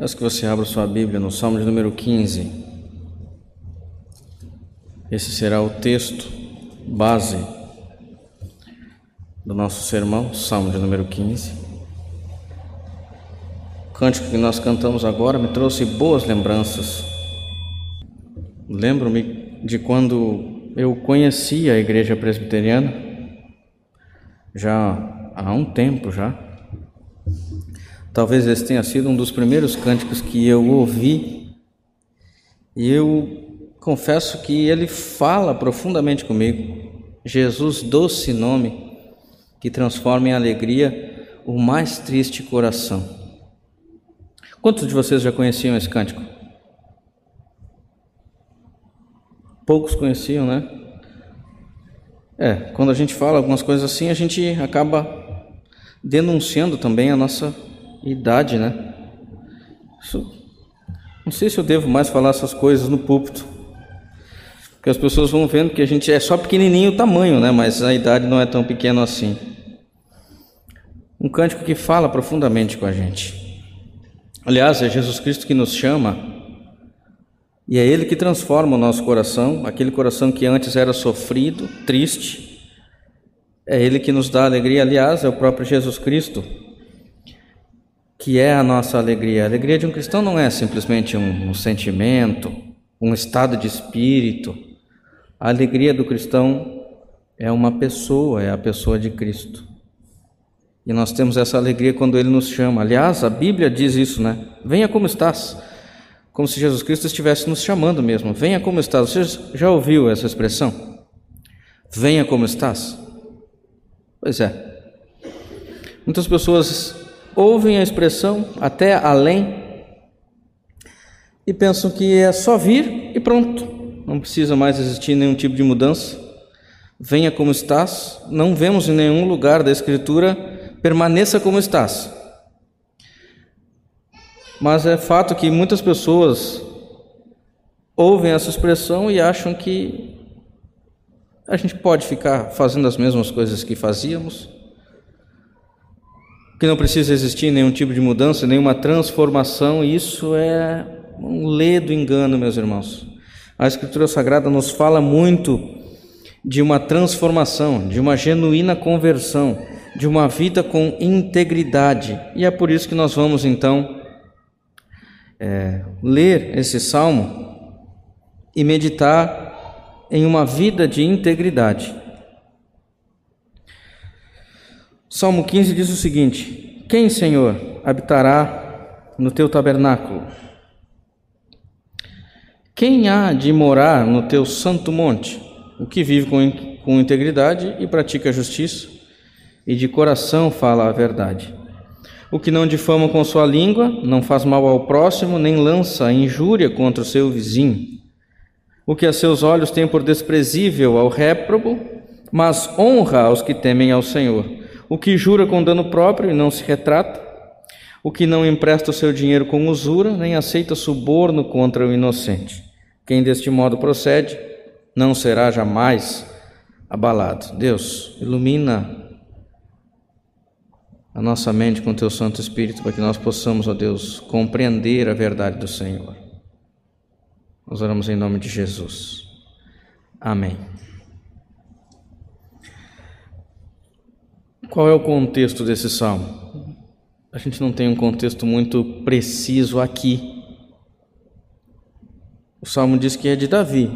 Peço que você abra sua Bíblia no Salmo de número 15. Esse será o texto base do nosso sermão, Salmo de número 15. O cântico que nós cantamos agora me trouxe boas lembranças. Lembro-me de quando eu conheci a igreja presbiteriana, já há um tempo já. Talvez esse tenha sido um dos primeiros cânticos que eu ouvi, e eu confesso que ele fala profundamente comigo. Jesus, doce nome, que transforma em alegria o mais triste coração. Quantos de vocês já conheciam esse cântico? Poucos conheciam, né? É, quando a gente fala algumas coisas assim, a gente acaba denunciando também a nossa idade, né? Isso, não sei se eu devo mais falar essas coisas no púlpito, porque as pessoas vão vendo que a gente é só pequenininho o tamanho, né? Mas a idade não é tão pequena assim. Um cântico que fala profundamente com a gente. Aliás, é Jesus Cristo que nos chama e é Ele que transforma o nosso coração, aquele coração que antes era sofrido, triste. É Ele que nos dá alegria. Aliás, é o próprio Jesus Cristo que é a nossa alegria. A alegria de um cristão não é simplesmente um, um sentimento, um estado de espírito. A alegria do cristão é uma pessoa, é a pessoa de Cristo. E nós temos essa alegria quando Ele nos chama. Aliás, a Bíblia diz isso, né? Venha como estás. Como se Jesus Cristo estivesse nos chamando mesmo. Venha como estás. Você já ouviu essa expressão? Venha como estás? Pois é. Muitas pessoas ouvem a expressão até além e pensam que é só vir e pronto, não precisa mais existir nenhum tipo de mudança. Venha como estás, não vemos em nenhum lugar da Escritura permaneça como estás. Mas é fato que muitas pessoas ouvem essa expressão e acham que a gente pode ficar fazendo as mesmas coisas que fazíamos, que não precisa existir nenhum tipo de mudança, nenhuma transformação, isso é um ledo engano, meus irmãos. A Escritura Sagrada nos fala muito de uma transformação, de uma genuína conversão, de uma vida com integridade. E é por isso que nós vamos então é, ler esse salmo e meditar em uma vida de integridade. Salmo 15 diz o seguinte: Quem, Senhor, habitará no teu tabernáculo? Quem há de morar no teu santo monte? O que vive com, com integridade e pratica a justiça, e de coração fala a verdade. O que não difama com sua língua, não faz mal ao próximo, nem lança injúria contra o seu vizinho. O que a seus olhos tem por desprezível ao réprobo, mas honra aos que temem ao Senhor o que jura com dano próprio e não se retrata, o que não empresta o seu dinheiro com usura, nem aceita suborno contra o inocente. Quem deste modo procede, não será jamais abalado. Deus, ilumina a nossa mente com teu Santo Espírito para que nós possamos, ó Deus, compreender a verdade do Senhor. Nós oramos em nome de Jesus. Amém. Qual é o contexto desse salmo? A gente não tem um contexto muito preciso aqui. O salmo diz que é de Davi.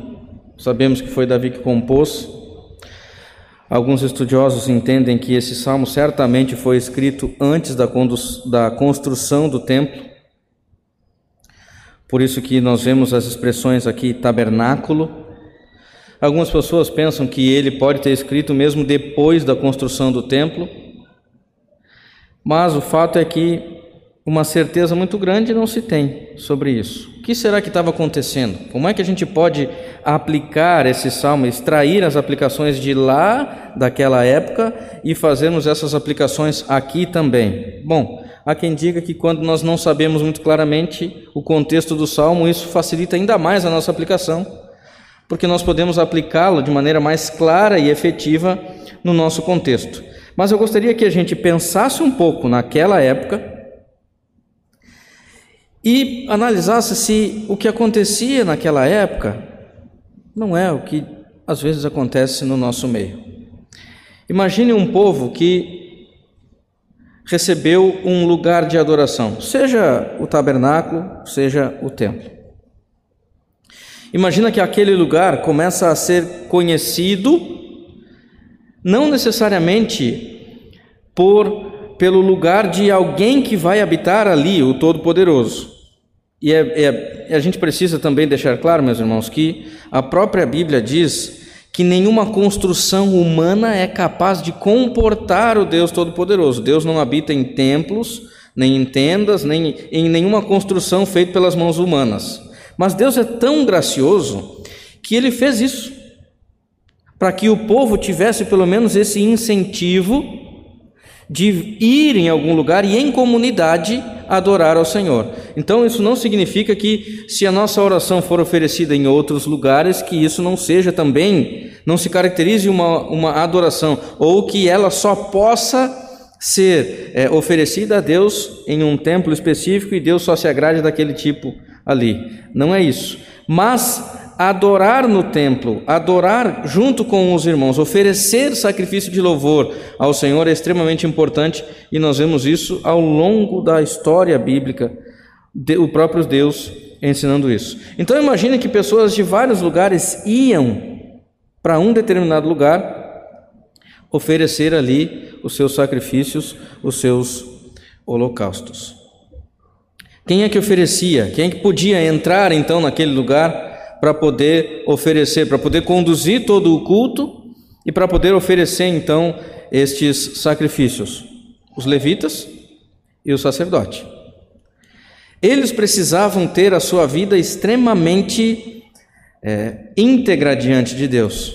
Sabemos que foi Davi que compôs. Alguns estudiosos entendem que esse salmo certamente foi escrito antes da, construção do templo. Por isso que nós vemos as expressões aqui tabernáculo, Algumas pessoas pensam que ele pode ter escrito mesmo depois da construção do templo, mas o fato é que uma certeza muito grande não se tem sobre isso. O que será que estava acontecendo? Como é que a gente pode aplicar esse salmo, extrair as aplicações de lá, daquela época, e fazermos essas aplicações aqui também? Bom, há quem diga que quando nós não sabemos muito claramente o contexto do salmo, isso facilita ainda mais a nossa aplicação porque nós podemos aplicá-lo de maneira mais clara e efetiva no nosso contexto. Mas eu gostaria que a gente pensasse um pouco naquela época e analisasse se o que acontecia naquela época não é o que às vezes acontece no nosso meio. Imagine um povo que recebeu um lugar de adoração, seja o tabernáculo, seja o templo. Imagina que aquele lugar começa a ser conhecido não necessariamente por pelo lugar de alguém que vai habitar ali, o Todo-Poderoso. E é, é, a gente precisa também deixar claro, meus irmãos, que a própria Bíblia diz que nenhuma construção humana é capaz de comportar o Deus Todo-Poderoso. Deus não habita em templos, nem em tendas, nem em nenhuma construção feita pelas mãos humanas. Mas Deus é tão gracioso que ele fez isso para que o povo tivesse pelo menos esse incentivo de ir em algum lugar e em comunidade adorar ao Senhor. Então, isso não significa que, se a nossa oração for oferecida em outros lugares, que isso não seja também, não se caracterize uma, uma adoração, ou que ela só possa ser é, oferecida a Deus em um templo específico e Deus só se agrade daquele tipo ali. Não é isso. Mas adorar no templo, adorar junto com os irmãos, oferecer sacrifício de louvor ao Senhor é extremamente importante e nós vemos isso ao longo da história bíblica, o próprio Deus ensinando isso. Então imagine que pessoas de vários lugares iam para um determinado lugar oferecer ali os seus sacrifícios, os seus holocaustos. Quem é que oferecia? Quem é que podia entrar então naquele lugar para poder oferecer, para poder conduzir todo o culto e para poder oferecer então estes sacrifícios? Os levitas e o sacerdote. Eles precisavam ter a sua vida extremamente é, íntegra diante de Deus.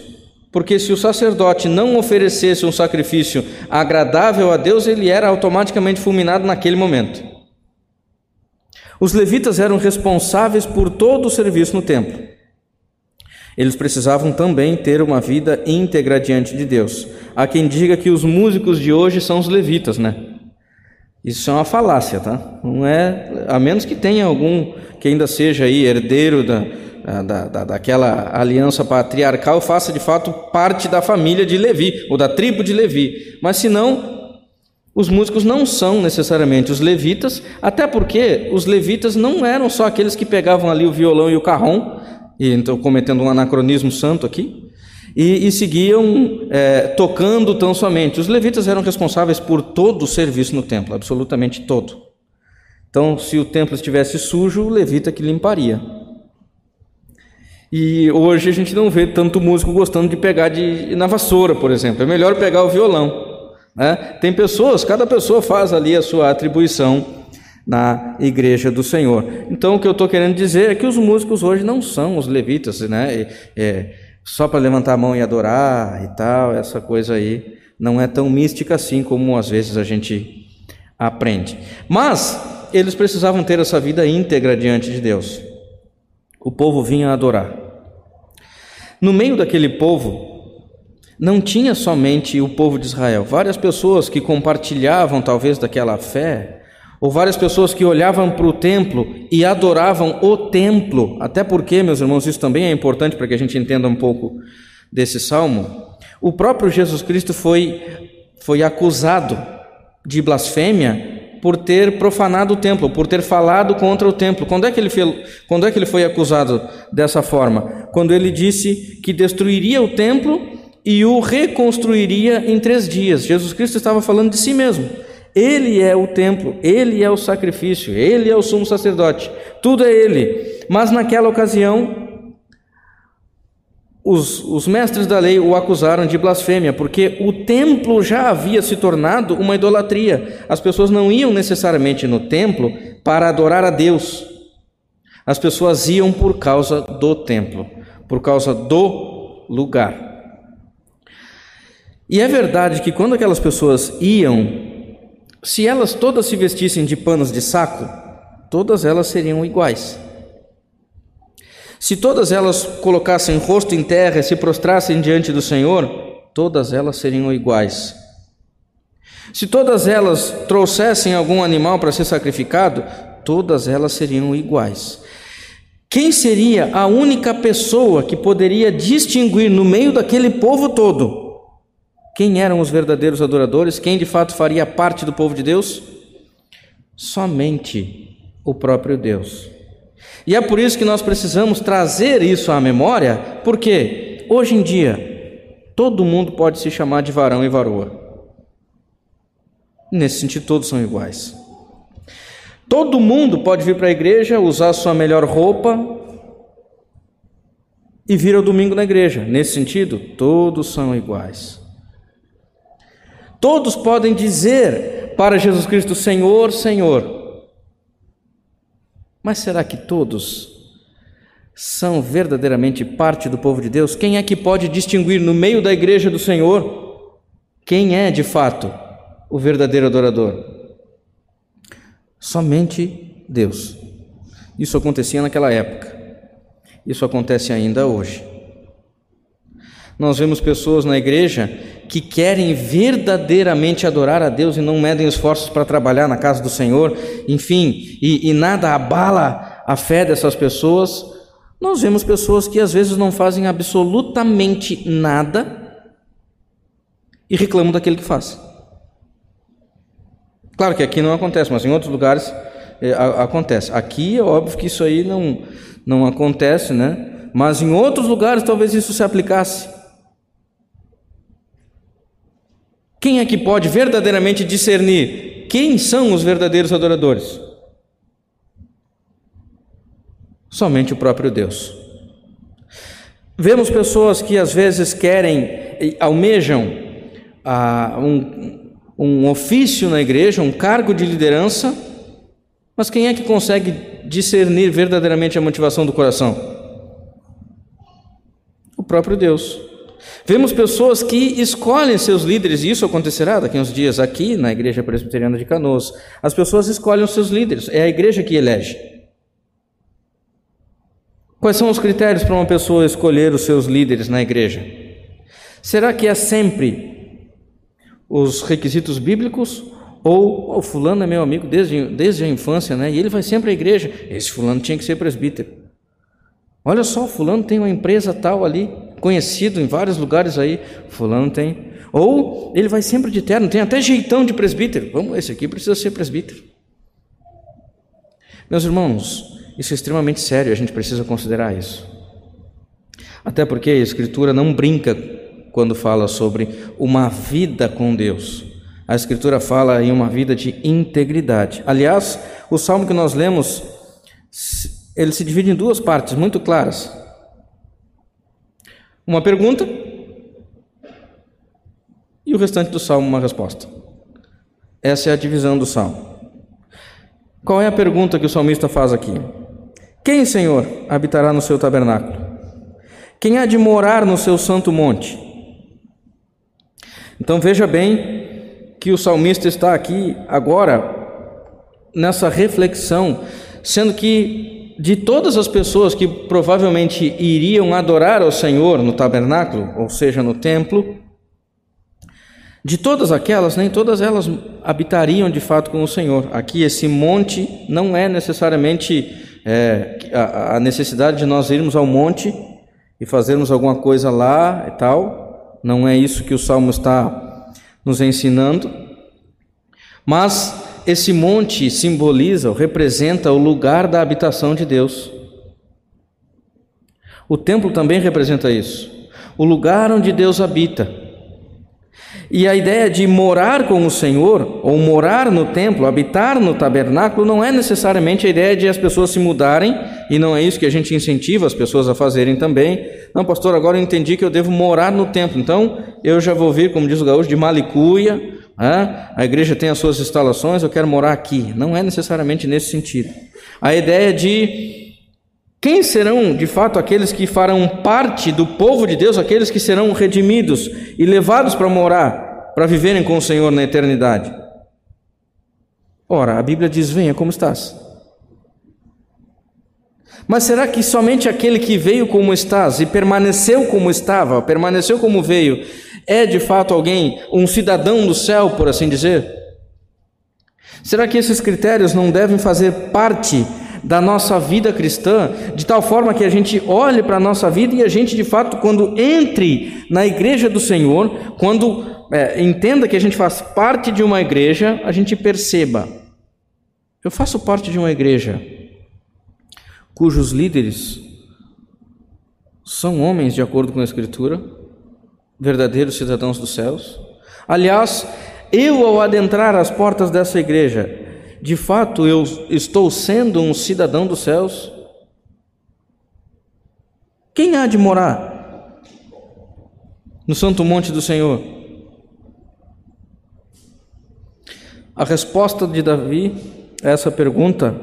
Porque se o sacerdote não oferecesse um sacrifício agradável a Deus, ele era automaticamente fulminado naquele momento. Os levitas eram responsáveis por todo o serviço no templo. Eles precisavam também ter uma vida íntegra diante de Deus. Há quem diga que os músicos de hoje são os levitas, né? Isso é uma falácia, tá? Não é, a menos que tenha algum que ainda seja aí herdeiro da, da, da, daquela aliança patriarcal, faça de fato parte da família de Levi, ou da tribo de Levi. Mas se não, os músicos não são necessariamente os levitas, até porque os levitas não eram só aqueles que pegavam ali o violão e o carrom e então cometendo um anacronismo santo aqui, e, e seguiam é, tocando tão somente. Os levitas eram responsáveis por todo o serviço no templo, absolutamente todo. Então, se o templo estivesse sujo, o levita que limparia. E hoje a gente não vê tanto músico gostando de pegar de, na vassoura, por exemplo. É melhor pegar o violão. Né? Tem pessoas, cada pessoa faz ali a sua atribuição na igreja do Senhor. Então, o que eu estou querendo dizer é que os músicos hoje não são os levitas, né? É, só para levantar a mão e adorar e tal, essa coisa aí não é tão mística assim como às vezes a gente aprende. Mas eles precisavam ter essa vida íntegra diante de Deus. O povo vinha adorar. No meio daquele povo, não tinha somente o povo de Israel, várias pessoas que compartilhavam talvez daquela fé, ou várias pessoas que olhavam para o templo e adoravam o templo, até porque, meus irmãos, isso também é importante para que a gente entenda um pouco desse salmo. O próprio Jesus Cristo foi, foi acusado de blasfêmia por ter profanado o templo, por ter falado contra o templo. Quando é que ele, foi, quando é que ele foi acusado dessa forma? Quando ele disse que destruiria o templo e o reconstruiria em três dias. Jesus Cristo estava falando de si mesmo. Ele é o templo, ele é o sacrifício, ele é o sumo sacerdote, tudo é ele. Mas naquela ocasião, os, os mestres da lei o acusaram de blasfêmia, porque o templo já havia se tornado uma idolatria. As pessoas não iam necessariamente no templo para adorar a Deus, as pessoas iam por causa do templo, por causa do lugar. E é verdade que quando aquelas pessoas iam se elas todas se vestissem de panos de saco, todas elas seriam iguais. Se todas elas colocassem rosto em terra e se prostrassem diante do Senhor, todas elas seriam iguais. Se todas elas trouxessem algum animal para ser sacrificado, todas elas seriam iguais. Quem seria a única pessoa que poderia distinguir no meio daquele povo todo quem eram os verdadeiros adoradores, quem de fato faria parte do povo de Deus? Somente o próprio Deus. E é por isso que nós precisamos trazer isso à memória, porque hoje em dia todo mundo pode se chamar de varão e varoa. Nesse sentido, todos são iguais. Todo mundo pode vir para a igreja, usar sua melhor roupa e vir ao domingo na igreja. Nesse sentido, todos são iguais. Todos podem dizer para Jesus Cristo: Senhor, Senhor. Mas será que todos são verdadeiramente parte do povo de Deus? Quem é que pode distinguir no meio da igreja do Senhor quem é de fato o verdadeiro adorador? Somente Deus. Isso acontecia naquela época. Isso acontece ainda hoje. Nós vemos pessoas na igreja que querem verdadeiramente adorar a Deus e não medem esforços para trabalhar na casa do Senhor, enfim, e, e nada abala a fé dessas pessoas. Nós vemos pessoas que às vezes não fazem absolutamente nada e reclamam daquele que faz. Claro que aqui não acontece, mas em outros lugares é, a, acontece. Aqui é óbvio que isso aí não, não acontece, né? Mas em outros lugares talvez isso se aplicasse. Quem é que pode verdadeiramente discernir quem são os verdadeiros adoradores? Somente o próprio Deus. Vemos pessoas que às vezes querem, almejam ah, um, um ofício na igreja, um cargo de liderança, mas quem é que consegue discernir verdadeiramente a motivação do coração? O próprio Deus. Vemos pessoas que escolhem seus líderes, e isso acontecerá daqui a uns dias aqui na Igreja Presbiteriana de Canoas. As pessoas escolhem os seus líderes, é a igreja que elege. Quais são os critérios para uma pessoa escolher os seus líderes na igreja? Será que é sempre os requisitos bíblicos, ou o fulano é meu amigo desde, desde a infância, né? E ele vai sempre à igreja. Esse fulano tinha que ser presbítero. Olha só, fulano tem uma empresa tal ali, conhecido em vários lugares aí. Fulano tem. Ou ele vai sempre de terno, tem até jeitão de presbítero. Vamos, esse aqui precisa ser presbítero. Meus irmãos, isso é extremamente sério, a gente precisa considerar isso. Até porque a Escritura não brinca quando fala sobre uma vida com Deus. A Escritura fala em uma vida de integridade. Aliás, o salmo que nós lemos, ele se divide em duas partes muito claras. Uma pergunta e o restante do salmo uma resposta. Essa é a divisão do salmo. Qual é a pergunta que o salmista faz aqui? Quem, Senhor, habitará no seu tabernáculo? Quem há de morar no seu santo monte? Então veja bem que o salmista está aqui agora nessa reflexão, sendo que de todas as pessoas que provavelmente iriam adorar ao Senhor no tabernáculo, ou seja, no templo, de todas aquelas, nem todas elas habitariam de fato com o Senhor. Aqui, esse monte não é necessariamente é, a, a necessidade de nós irmos ao monte e fazermos alguma coisa lá e tal, não é isso que o salmo está nos ensinando. Mas esse monte simboliza ou representa o lugar da habitação de Deus. O templo também representa isso, o lugar onde Deus habita. E a ideia de morar com o Senhor, ou morar no templo, habitar no tabernáculo, não é necessariamente a ideia de as pessoas se mudarem, e não é isso que a gente incentiva as pessoas a fazerem também. Não, pastor, agora eu entendi que eu devo morar no templo, então eu já vou vir, como diz o gaúcho, de Malicuia, né? a igreja tem as suas instalações, eu quero morar aqui. Não é necessariamente nesse sentido. A ideia de quem serão de fato aqueles que farão parte do povo de Deus, aqueles que serão redimidos e levados para morar, para viverem com o Senhor na eternidade? Ora, a Bíblia diz: Venha como estás. Mas será que somente aquele que veio como estás e permaneceu como estava, permaneceu como veio, é de fato alguém, um cidadão do céu, por assim dizer? Será que esses critérios não devem fazer parte da nossa vida cristã, de tal forma que a gente olhe para a nossa vida e a gente, de fato, quando entre na igreja do Senhor, quando é, entenda que a gente faz parte de uma igreja, a gente perceba: eu faço parte de uma igreja cujos líderes são homens de acordo com a Escritura, verdadeiros cidadãos dos céus. Aliás, eu, ao adentrar as portas dessa igreja, de fato eu estou sendo um cidadão dos céus? Quem há de morar no santo monte do Senhor? A resposta de Davi a essa pergunta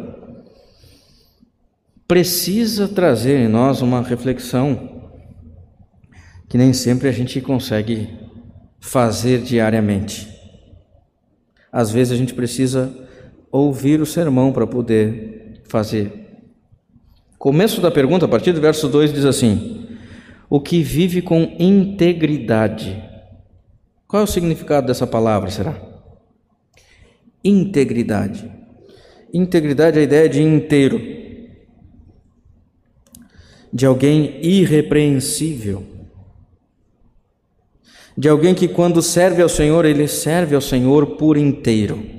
precisa trazer em nós uma reflexão que nem sempre a gente consegue fazer diariamente. Às vezes a gente precisa ouvir o sermão para poder fazer. Começo da pergunta, a partir do verso 2, diz assim: O que vive com integridade. Qual é o significado dessa palavra, será? Integridade. Integridade é a ideia de inteiro, de alguém irrepreensível, de alguém que, quando serve ao Senhor, ele serve ao Senhor por inteiro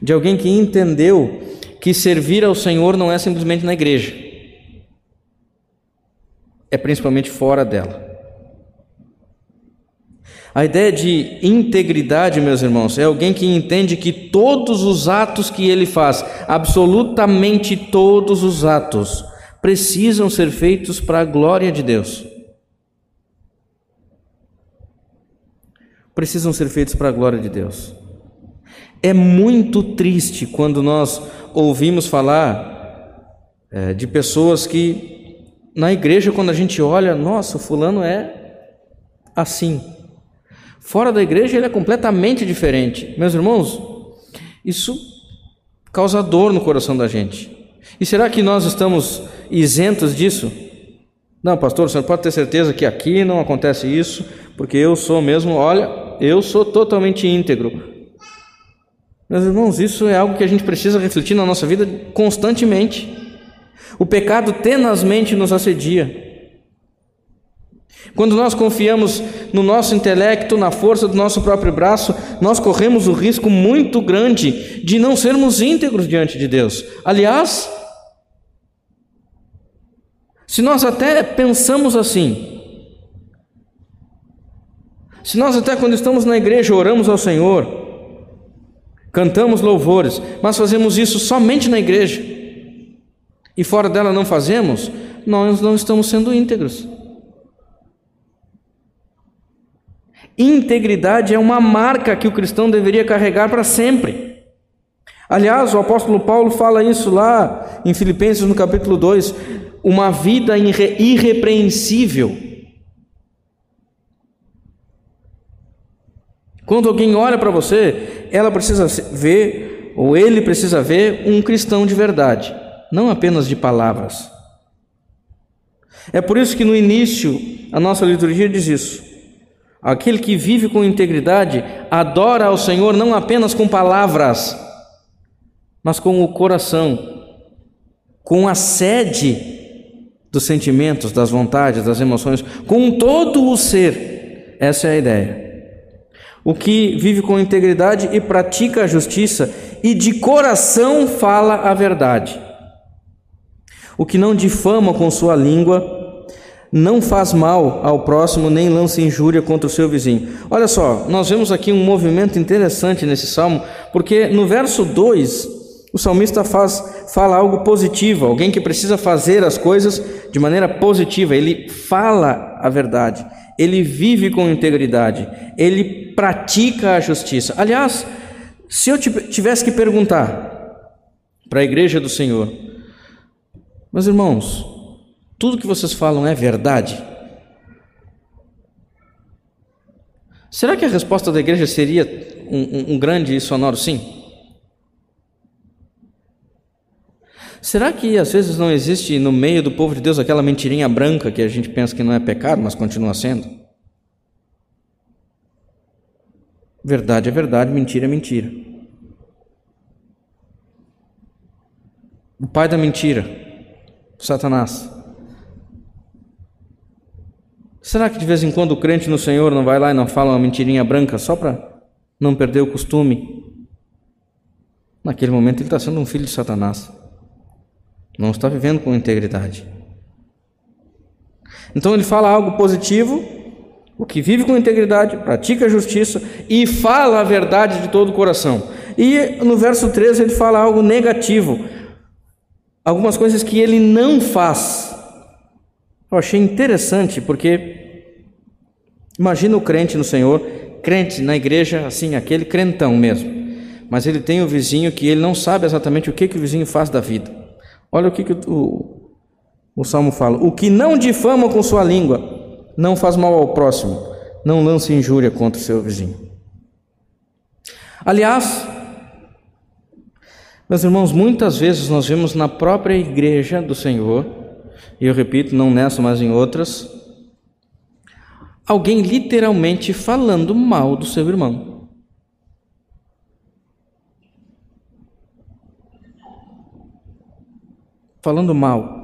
de alguém que entendeu que servir ao Senhor não é simplesmente na igreja, é principalmente fora dela. A ideia de integridade, meus irmãos, é alguém que entende que todos os atos que ele faz, absolutamente todos os atos, precisam ser feitos para a glória de Deus. Precisam ser feitos para a glória de Deus. É muito triste quando nós ouvimos falar é, de pessoas que na igreja, quando a gente olha, nossa, fulano é assim. Fora da igreja ele é completamente diferente. Meus irmãos, isso causa dor no coração da gente. E será que nós estamos isentos disso? Não, pastor, senhor pode ter certeza que aqui não acontece isso, porque eu sou mesmo, olha, eu sou totalmente íntegro. Meus irmãos, isso é algo que a gente precisa refletir na nossa vida constantemente. O pecado tenazmente nos assedia. Quando nós confiamos no nosso intelecto, na força do nosso próprio braço, nós corremos o risco muito grande de não sermos íntegros diante de Deus. Aliás, se nós até pensamos assim, se nós até quando estamos na igreja oramos ao Senhor, cantamos louvores, mas fazemos isso somente na igreja e fora dela não fazemos, nós não estamos sendo íntegros. Integridade é uma marca que o cristão deveria carregar para sempre. Aliás, o apóstolo Paulo fala isso lá em Filipenses no capítulo 2, uma vida irrepreensível. Quando alguém olha para você, ela precisa ver, ou ele precisa ver, um cristão de verdade, não apenas de palavras. É por isso que no início a nossa liturgia diz isso. Aquele que vive com integridade adora ao Senhor não apenas com palavras, mas com o coração, com a sede dos sentimentos, das vontades, das emoções, com todo o ser. Essa é a ideia o que vive com integridade e pratica a justiça e de coração fala a verdade. O que não difama com sua língua, não faz mal ao próximo, nem lança injúria contra o seu vizinho. Olha só, nós vemos aqui um movimento interessante nesse salmo, porque no verso 2, o salmista faz, fala algo positivo, alguém que precisa fazer as coisas de maneira positiva, ele fala a verdade ele vive com integridade, ele pratica a justiça. Aliás, se eu tivesse que perguntar para a igreja do Senhor, meus irmãos, tudo que vocês falam é verdade? Será que a resposta da igreja seria um, um, um grande e sonoro sim? Será que às vezes não existe no meio do povo de Deus aquela mentirinha branca que a gente pensa que não é pecado, mas continua sendo? Verdade é verdade, mentira é mentira. O pai da mentira, Satanás. Será que de vez em quando o crente no Senhor não vai lá e não fala uma mentirinha branca só para não perder o costume? Naquele momento ele está sendo um filho de Satanás. Não está vivendo com integridade. Então ele fala algo positivo o que vive com integridade, pratica a justiça e fala a verdade de todo o coração. E no verso 13 ele fala algo negativo, algumas coisas que ele não faz. Eu achei interessante porque imagina o crente no Senhor, crente na igreja, assim, aquele crentão mesmo mas ele tem o vizinho que ele não sabe exatamente o que, que o vizinho faz da vida. Olha o que, que o, o, o Salmo fala: O que não difama com sua língua, não faz mal ao próximo, não lança injúria contra o seu vizinho. Aliás, meus irmãos, muitas vezes nós vemos na própria igreja do Senhor, e eu repito, não nessa, mas em outras, alguém literalmente falando mal do seu irmão. falando mal.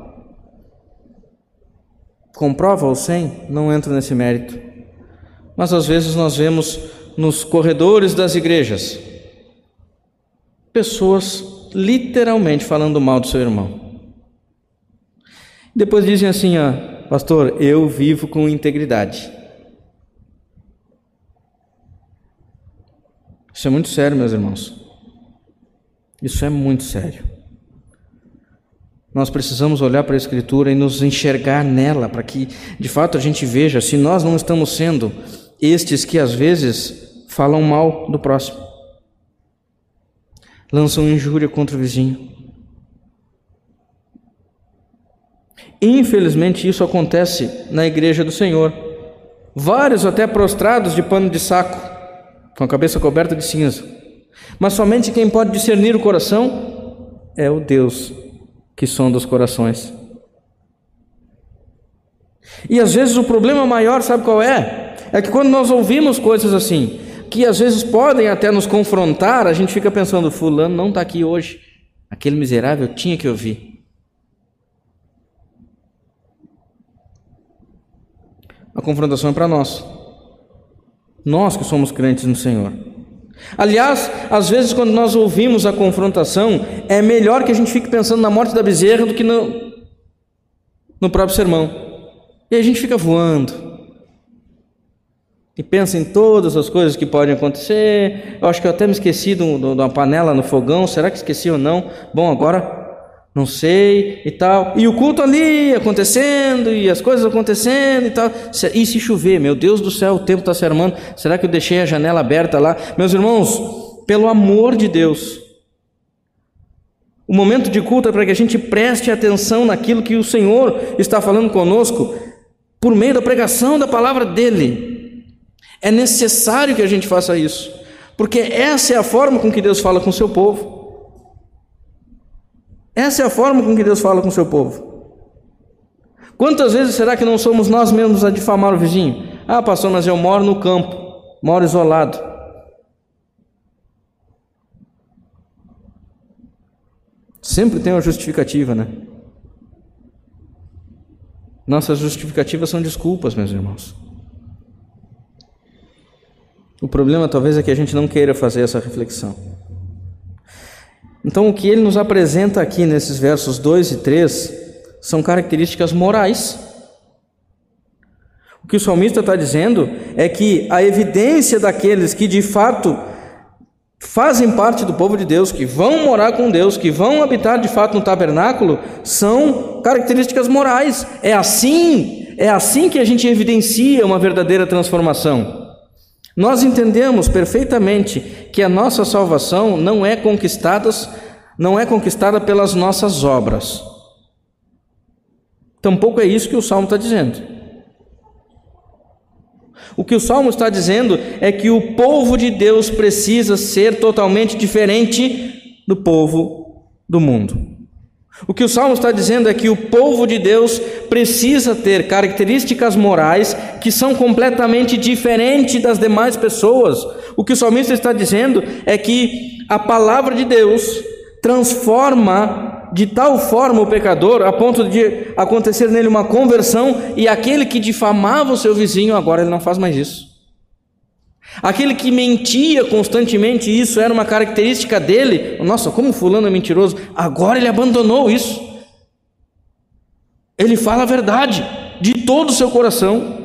Comprova ou sem, não entro nesse mérito. Mas às vezes nós vemos nos corredores das igrejas pessoas literalmente falando mal do seu irmão. Depois dizem assim, ó, pastor, eu vivo com integridade. Isso é muito sério, meus irmãos. Isso é muito sério. Nós precisamos olhar para a Escritura e nos enxergar nela, para que de fato a gente veja se nós não estamos sendo estes que às vezes falam mal do próximo, lançam injúria contra o vizinho. Infelizmente, isso acontece na igreja do Senhor. Vários até prostrados de pano de saco, com a cabeça coberta de cinza. Mas somente quem pode discernir o coração é o Deus que sonda os corações. E às vezes o problema maior, sabe qual é? É que quando nós ouvimos coisas assim, que às vezes podem até nos confrontar, a gente fica pensando: Fulano não está aqui hoje, aquele miserável tinha que ouvir. A confrontação é para nós, nós que somos crentes no Senhor. Aliás, às vezes, quando nós ouvimos a confrontação, é melhor que a gente fique pensando na morte da bezerra do que no, no próprio sermão. E a gente fica voando. E pensa em todas as coisas que podem acontecer. Eu acho que eu até me esqueci de uma panela no fogão. Será que esqueci ou não? Bom, agora não sei e tal. E o culto ali acontecendo, e as coisas acontecendo e tal. E se chover, meu Deus do céu, o tempo está se armando. Será que eu deixei a janela aberta lá? Meus irmãos, pelo amor de Deus, o momento de culto é para que a gente preste atenção naquilo que o Senhor está falando conosco por meio da pregação da palavra dele. É necessário que a gente faça isso, porque essa é a forma com que Deus fala com o seu povo. Essa é a forma com que Deus fala com o seu povo. Quantas vezes será que não somos nós mesmos a difamar o vizinho? Ah, pastor, mas eu moro no campo, moro isolado. Sempre tem uma justificativa, né? Nossas justificativas são desculpas, meus irmãos. O problema talvez é que a gente não queira fazer essa reflexão. Então, o que ele nos apresenta aqui nesses versos 2 e 3 são características morais. O que o salmista está dizendo é que a evidência daqueles que de fato fazem parte do povo de Deus, que vão morar com Deus, que vão habitar de fato no tabernáculo, são características morais. É assim, é assim que a gente evidencia uma verdadeira transformação. Nós entendemos perfeitamente que a nossa salvação não é conquistada, não é conquistada pelas nossas obras. Tampouco é isso que o Salmo está dizendo. O que o Salmo está dizendo é que o povo de Deus precisa ser totalmente diferente do povo do mundo. O que o Salmo está dizendo é que o povo de Deus precisa ter características morais que são completamente diferentes das demais pessoas. O que o salmista está dizendo é que a palavra de Deus transforma de tal forma o pecador, a ponto de acontecer nele uma conversão, e aquele que difamava o seu vizinho, agora ele não faz mais isso. Aquele que mentia constantemente, isso era uma característica dele. Nossa, como fulano é mentiroso. Agora ele abandonou isso. Ele fala a verdade de todo o seu coração.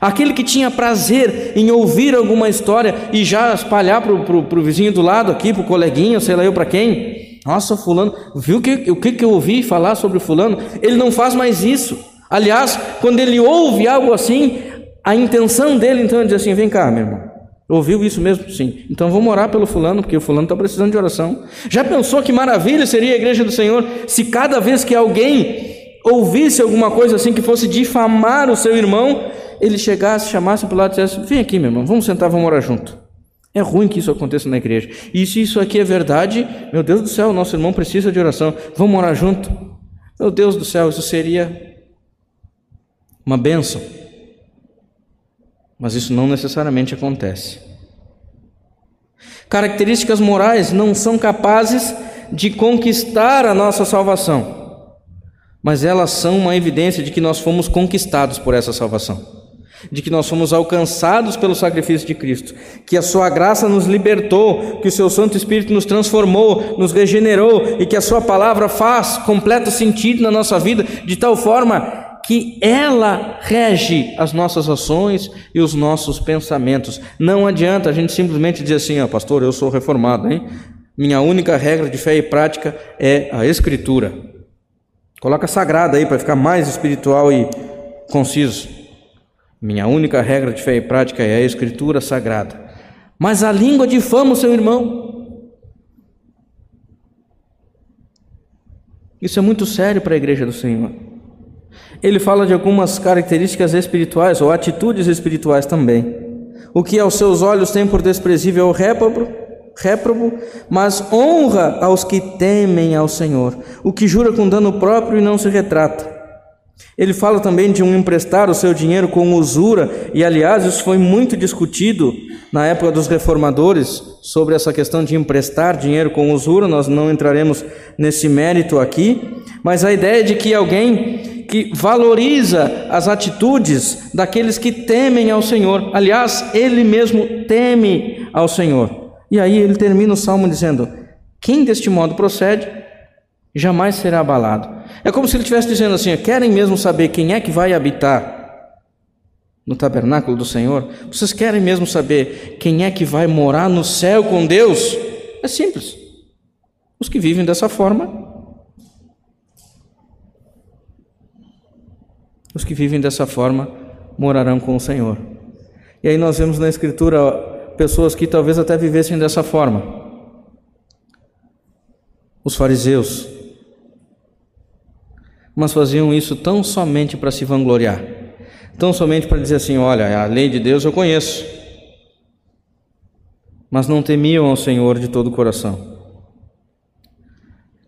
Aquele que tinha prazer em ouvir alguma história e já espalhar para o vizinho do lado aqui, para o coleguinha, sei lá eu para quem. Nossa, fulano, viu que, o que, que eu ouvi falar sobre fulano? Ele não faz mais isso. Aliás, quando ele ouve algo assim, a intenção dele então é dizer assim: vem cá, meu irmão. Ouviu isso mesmo? Sim. Então vamos orar pelo fulano, porque o fulano está precisando de oração. Já pensou que maravilha seria a igreja do Senhor se cada vez que alguém ouvisse alguma coisa assim que fosse difamar o seu irmão, ele chegasse, chamasse para o lado e dissesse: Vem aqui, meu irmão, vamos sentar, vamos orar junto. É ruim que isso aconteça na igreja. E se isso aqui é verdade, meu Deus do céu, nosso irmão precisa de oração, vamos orar junto. Meu Deus do céu, isso seria uma bênção. Mas isso não necessariamente acontece. Características morais não são capazes de conquistar a nossa salvação, mas elas são uma evidência de que nós fomos conquistados por essa salvação de que nós fomos alcançados pelo sacrifício de Cristo, que a sua graça nos libertou, que o seu Santo Espírito nos transformou, nos regenerou e que a sua palavra faz completo sentido na nossa vida, de tal forma que ela rege as nossas ações e os nossos pensamentos. Não adianta a gente simplesmente dizer assim, ah, pastor, eu sou reformado, hein? Minha única regra de fé e prática é a Escritura. Coloca sagrada aí para ficar mais espiritual e conciso. Minha única regra de fé e prática é a Escritura Sagrada. Mas a língua difama o seu irmão. Isso é muito sério para a igreja do Senhor. Ele fala de algumas características espirituais ou atitudes espirituais também. O que aos seus olhos tem por desprezível é o réprobo, réprobo, mas honra aos que temem ao Senhor. O que jura com dano próprio e não se retrata. Ele fala também de um emprestar o seu dinheiro com usura, e aliás, isso foi muito discutido na época dos reformadores sobre essa questão de emprestar dinheiro com usura. Nós não entraremos nesse mérito aqui, mas a ideia de que alguém que valoriza as atitudes daqueles que temem ao Senhor, aliás, ele mesmo teme ao Senhor. E aí ele termina o salmo dizendo: Quem deste modo procede, jamais será abalado. É como se ele estivesse dizendo assim: querem mesmo saber quem é que vai habitar no tabernáculo do Senhor? Vocês querem mesmo saber quem é que vai morar no céu com Deus? É simples. Os que vivem dessa forma. Os que vivem dessa forma morarão com o Senhor. E aí nós vemos na Escritura pessoas que talvez até vivessem dessa forma. Os fariseus, mas faziam isso tão somente para se vangloriar, tão somente para dizer assim: olha, a lei de Deus eu conheço, mas não temiam ao Senhor de todo o coração.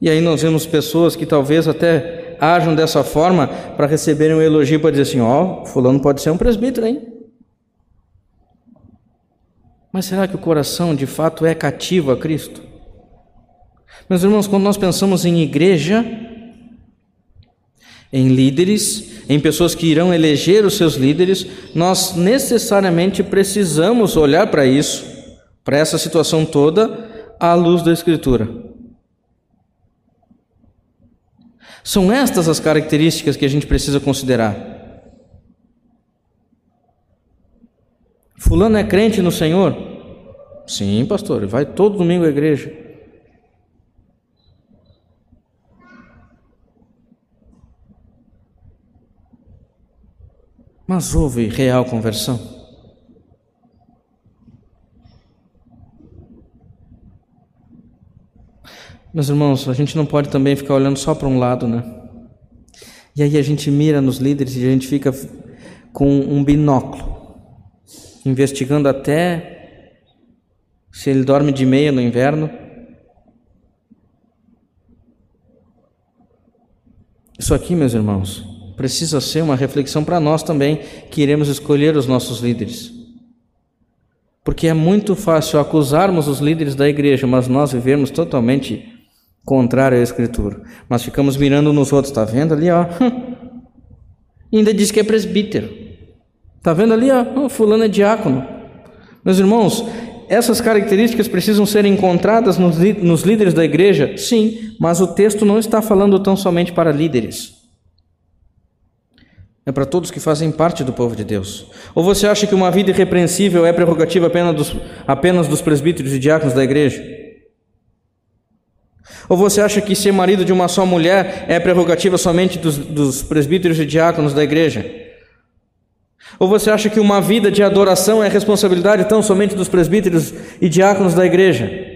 E aí nós vemos pessoas que talvez até ajam dessa forma para receberem um elogio para dizer assim: ó, oh, fulano pode ser um presbítero, hein? Mas será que o coração de fato é cativo a Cristo? Meus irmãos, quando nós pensamos em igreja, em líderes, em pessoas que irão eleger os seus líderes, nós necessariamente precisamos olhar para isso, para essa situação toda, à luz da Escritura. São estas as características que a gente precisa considerar. Fulano é crente no Senhor? Sim, pastor, vai todo domingo à igreja. Mas houve real conversão? Meus irmãos, a gente não pode também ficar olhando só para um lado, né? E aí a gente mira nos líderes e a gente fica com um binóculo, investigando até se ele dorme de meia no inverno. Isso aqui, meus irmãos, precisa ser uma reflexão para nós também que iremos escolher os nossos líderes. Porque é muito fácil acusarmos os líderes da igreja, mas nós vivemos totalmente contrário à Escritura. Mas ficamos mirando nos outros, está vendo ali, ó? ainda diz que é presbítero. Está vendo ali, ó? Fulano é diácono. Meus irmãos, essas características precisam ser encontradas nos, nos líderes da igreja? Sim, mas o texto não está falando tão somente para líderes. É para todos que fazem parte do povo de Deus. Ou você acha que uma vida irrepreensível é prerrogativa apenas dos, apenas dos presbíteros e diáconos da igreja? Ou você acha que ser marido de uma só mulher é prerrogativa somente dos, dos presbíteros e diáconos da igreja? Ou você acha que uma vida de adoração é responsabilidade tão somente dos presbíteros e diáconos da igreja?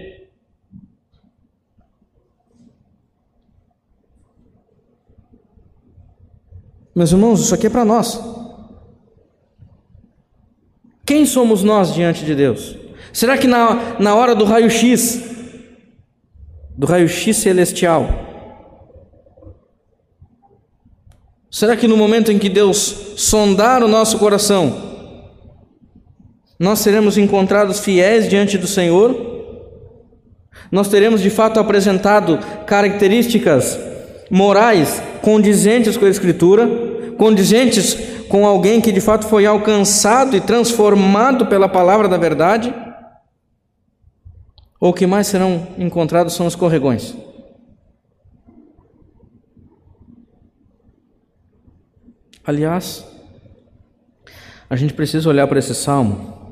Meus irmãos, isso aqui é para nós. Quem somos nós diante de Deus? Será que na, na hora do raio-x, do raio-x celestial, será que no momento em que Deus sondar o nosso coração, nós seremos encontrados fiéis diante do Senhor? Nós teremos de fato apresentado características morais condizentes com a Escritura, condizentes com alguém que de fato foi alcançado e transformado pela palavra da verdade? Ou o que mais serão encontrados são os corregões? Aliás, a gente precisa olhar para esse salmo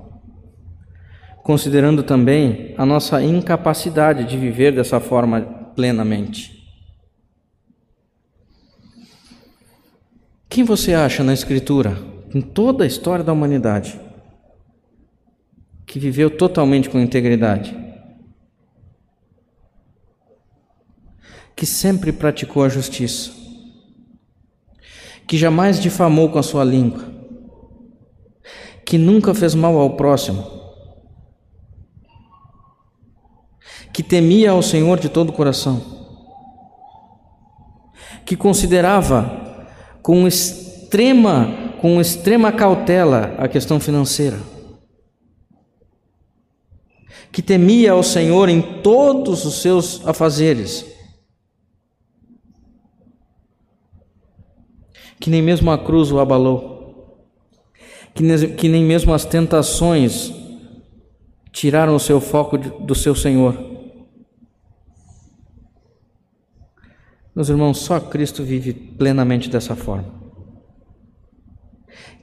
considerando também a nossa incapacidade de viver dessa forma plenamente. Quem você acha na Escritura, em toda a história da humanidade, que viveu totalmente com integridade? Que sempre praticou a justiça? Que jamais difamou com a sua língua? Que nunca fez mal ao próximo? Que temia ao Senhor de todo o coração? Que considerava com extrema, com extrema cautela a questão financeira. Que temia ao Senhor em todos os seus afazeres. Que nem mesmo a cruz o abalou. Que, que nem mesmo as tentações tiraram o seu foco do seu Senhor. Meus irmãos, só Cristo vive plenamente dessa forma.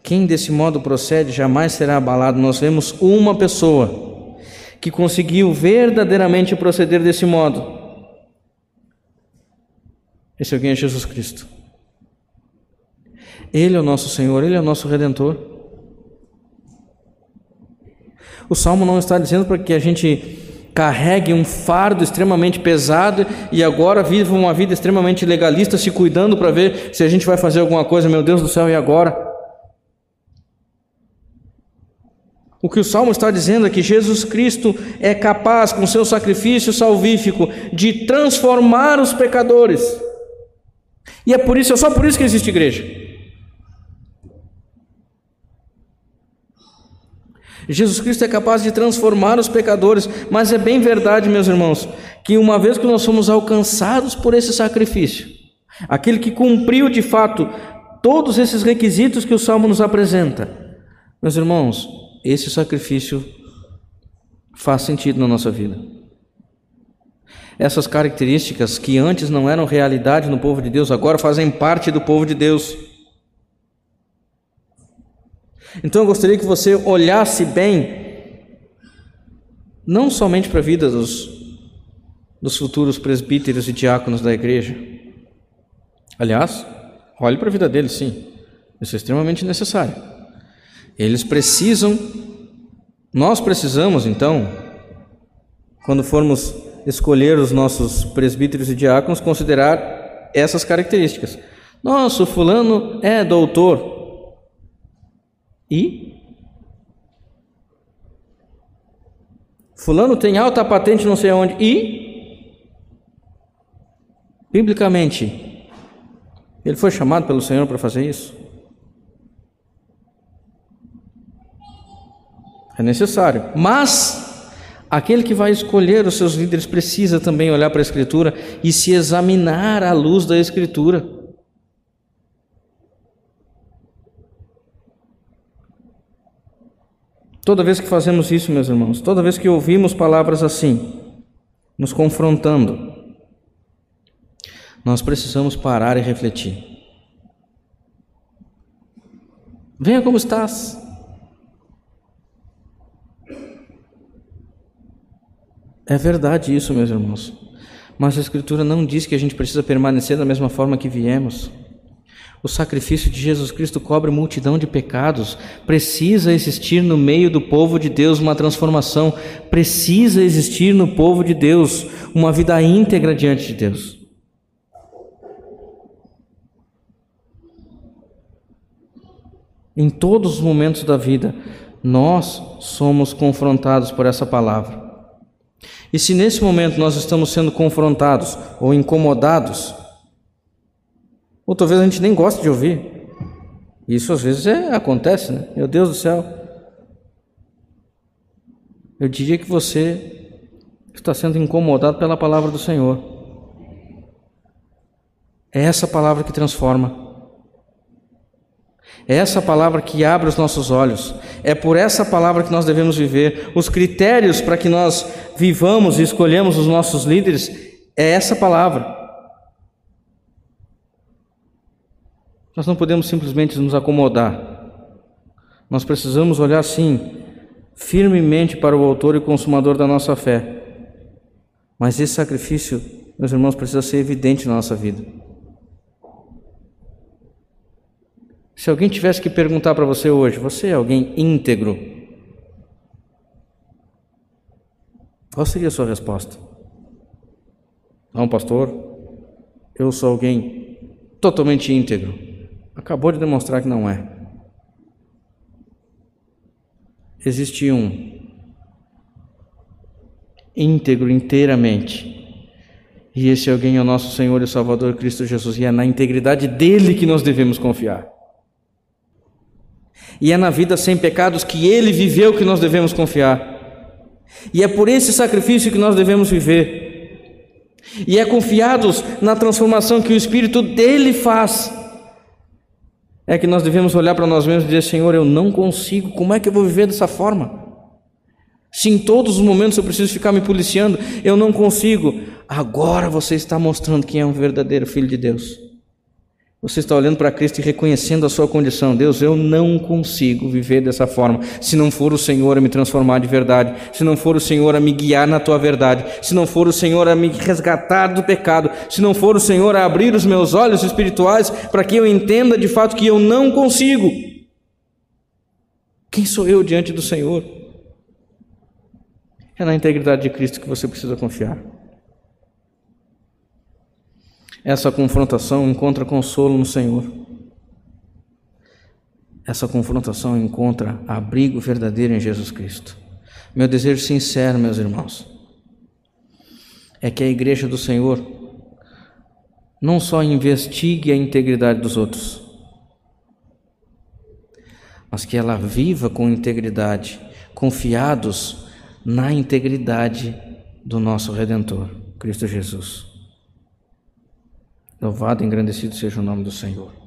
Quem desse modo procede jamais será abalado. Nós vemos uma pessoa que conseguiu verdadeiramente proceder desse modo. Esse alguém é Jesus Cristo. Ele é o nosso Senhor, Ele é o nosso Redentor. O Salmo não está dizendo para que a gente carregue um fardo extremamente pesado e agora vive uma vida extremamente legalista, se cuidando para ver se a gente vai fazer alguma coisa, meu Deus do céu, e agora? O que o Salmo está dizendo é que Jesus Cristo é capaz, com seu sacrifício salvífico, de transformar os pecadores. E é por isso, é só por isso que existe igreja. Jesus Cristo é capaz de transformar os pecadores, mas é bem verdade, meus irmãos, que uma vez que nós somos alcançados por esse sacrifício, aquele que cumpriu de fato todos esses requisitos que o Salmo nos apresenta, meus irmãos, esse sacrifício faz sentido na nossa vida. Essas características que antes não eram realidade no povo de Deus, agora fazem parte do povo de Deus. Então eu gostaria que você olhasse bem, não somente para a vida dos, dos futuros presbíteros e diáconos da igreja. Aliás, olhe para a vida deles, sim. Isso é extremamente necessário. Eles precisam, nós precisamos então, quando formos escolher os nossos presbíteros e diáconos, considerar essas características. Nosso fulano é doutor, e? Fulano tem alta patente não sei onde. E? Biblicamente, ele foi chamado pelo Senhor para fazer isso? É necessário. Mas Aquele que vai escolher os seus líderes precisa também olhar para a Escritura e se examinar à luz da Escritura. Toda vez que fazemos isso, meus irmãos, toda vez que ouvimos palavras assim, nos confrontando, nós precisamos parar e refletir. Venha como estás. É verdade isso, meus irmãos. Mas a Escritura não diz que a gente precisa permanecer da mesma forma que viemos. O sacrifício de Jesus Cristo cobre multidão de pecados. Precisa existir no meio do povo de Deus uma transformação. Precisa existir no povo de Deus uma vida íntegra diante de Deus. Em todos os momentos da vida, nós somos confrontados por essa palavra. E se nesse momento nós estamos sendo confrontados ou incomodados, ou talvez a gente nem goste de ouvir, isso às vezes é, acontece, né? Meu Deus do céu. Eu diria que você está sendo incomodado pela palavra do Senhor. É essa palavra que transforma. É essa palavra que abre os nossos olhos. É por essa palavra que nós devemos viver. Os critérios para que nós vivamos e escolhemos os nossos líderes é essa palavra. Nós não podemos simplesmente nos acomodar. Nós precisamos olhar sim, firmemente para o Autor e Consumador da nossa fé. Mas esse sacrifício, meus irmãos, precisa ser evidente na nossa vida. Se alguém tivesse que perguntar para você hoje, você é alguém íntegro? Qual seria a sua resposta? Não, pastor, eu sou alguém totalmente íntegro. Acabou de demonstrar que não é. Existe um íntegro inteiramente. E esse alguém é o nosso Senhor e Salvador Cristo Jesus, e é na integridade dele que nós devemos confiar. E é na vida sem pecados que ele viveu que nós devemos confiar. E é por esse sacrifício que nós devemos viver. E é confiados na transformação que o Espírito dele faz. É que nós devemos olhar para nós mesmos e dizer: Senhor, eu não consigo, como é que eu vou viver dessa forma? Se em todos os momentos eu preciso ficar me policiando, eu não consigo. Agora você está mostrando quem é um verdadeiro filho de Deus. Você está olhando para Cristo e reconhecendo a sua condição. Deus, eu não consigo viver dessa forma. Se não for o Senhor a me transformar de verdade, se não for o Senhor a me guiar na tua verdade, se não for o Senhor a me resgatar do pecado, se não for o Senhor a abrir os meus olhos espirituais para que eu entenda de fato que eu não consigo. Quem sou eu diante do Senhor? É na integridade de Cristo que você precisa confiar. Essa confrontação encontra consolo no Senhor. Essa confrontação encontra abrigo verdadeiro em Jesus Cristo. Meu desejo sincero, meus irmãos, é que a igreja do Senhor não só investigue a integridade dos outros, mas que ela viva com integridade, confiados na integridade do nosso Redentor, Cristo Jesus. Louvado e engrandecido seja o nome do Senhor.